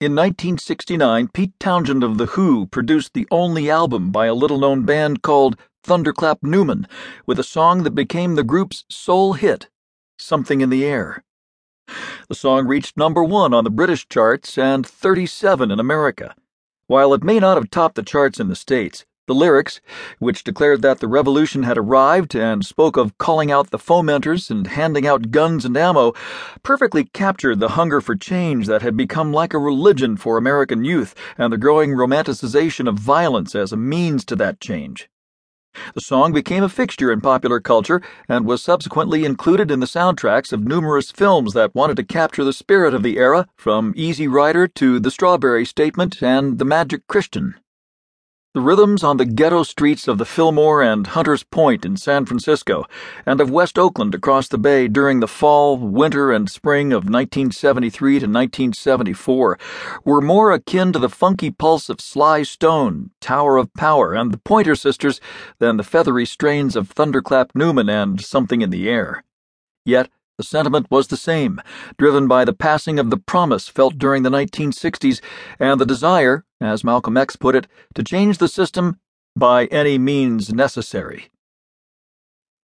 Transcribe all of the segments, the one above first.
In 1969, Pete Townshend of The Who produced the only album by a little known band called Thunderclap Newman, with a song that became the group's sole hit, Something in the Air. The song reached number one on the British charts and 37 in America. While it may not have topped the charts in the States, the lyrics, which declared that the revolution had arrived and spoke of calling out the fomenters and handing out guns and ammo, perfectly captured the hunger for change that had become like a religion for American youth and the growing romanticization of violence as a means to that change. The song became a fixture in popular culture and was subsequently included in the soundtracks of numerous films that wanted to capture the spirit of the era, from Easy Rider to The Strawberry Statement and The Magic Christian. The rhythms on the ghetto streets of the Fillmore and Hunters Point in San Francisco and of West Oakland across the bay during the fall, winter, and spring of 1973 to 1974 were more akin to the funky pulse of Sly Stone, Tower of Power, and the Pointer Sisters than the feathery strains of Thunderclap Newman and Something in the Air. Yet, the sentiment was the same, driven by the passing of the promise felt during the 1960s and the desire, as Malcolm X put it, to change the system by any means necessary.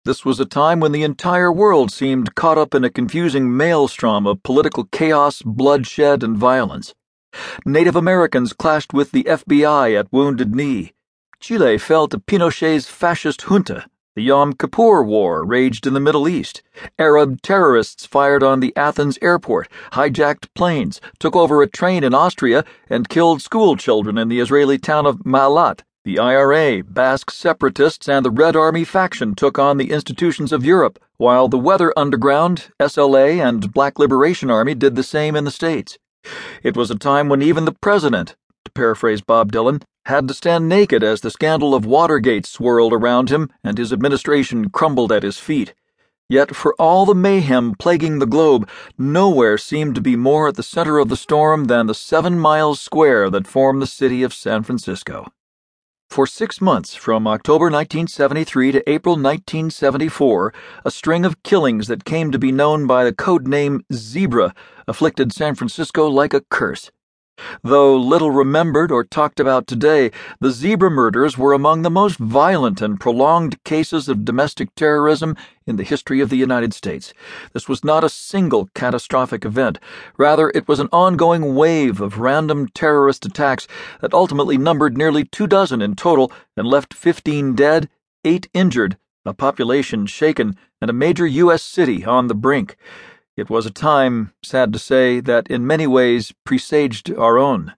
This was a time when the entire world seemed caught up in a confusing maelstrom of political chaos, bloodshed, and violence. Native Americans clashed with the FBI at Wounded Knee. Chile fell to Pinochet's fascist junta the Yom Kippur War raged in the Middle East. Arab terrorists fired on the Athens airport, hijacked planes, took over a train in Austria, and killed school children in the Israeli town of Ma'alot. The IRA, Basque separatists, and the Red Army faction took on the institutions of Europe, while the Weather Underground, SLA, and Black Liberation Army did the same in the States. It was a time when even the president, to paraphrase Bob Dylan, had to stand naked as the scandal of Watergate swirled around him and his administration crumbled at his feet. Yet, for all the mayhem plaguing the globe, nowhere seemed to be more at the center of the storm than the seven miles square that form the city of San Francisco. For six months, from October 1973 to April 1974, a string of killings that came to be known by the code name Zebra afflicted San Francisco like a curse. Though little remembered or talked about today, the zebra murders were among the most violent and prolonged cases of domestic terrorism in the history of the United States. This was not a single catastrophic event. Rather, it was an ongoing wave of random terrorist attacks that ultimately numbered nearly two dozen in total and left 15 dead, 8 injured, a population shaken, and a major U.S. city on the brink. It was a time, sad to say, that in many ways presaged our own.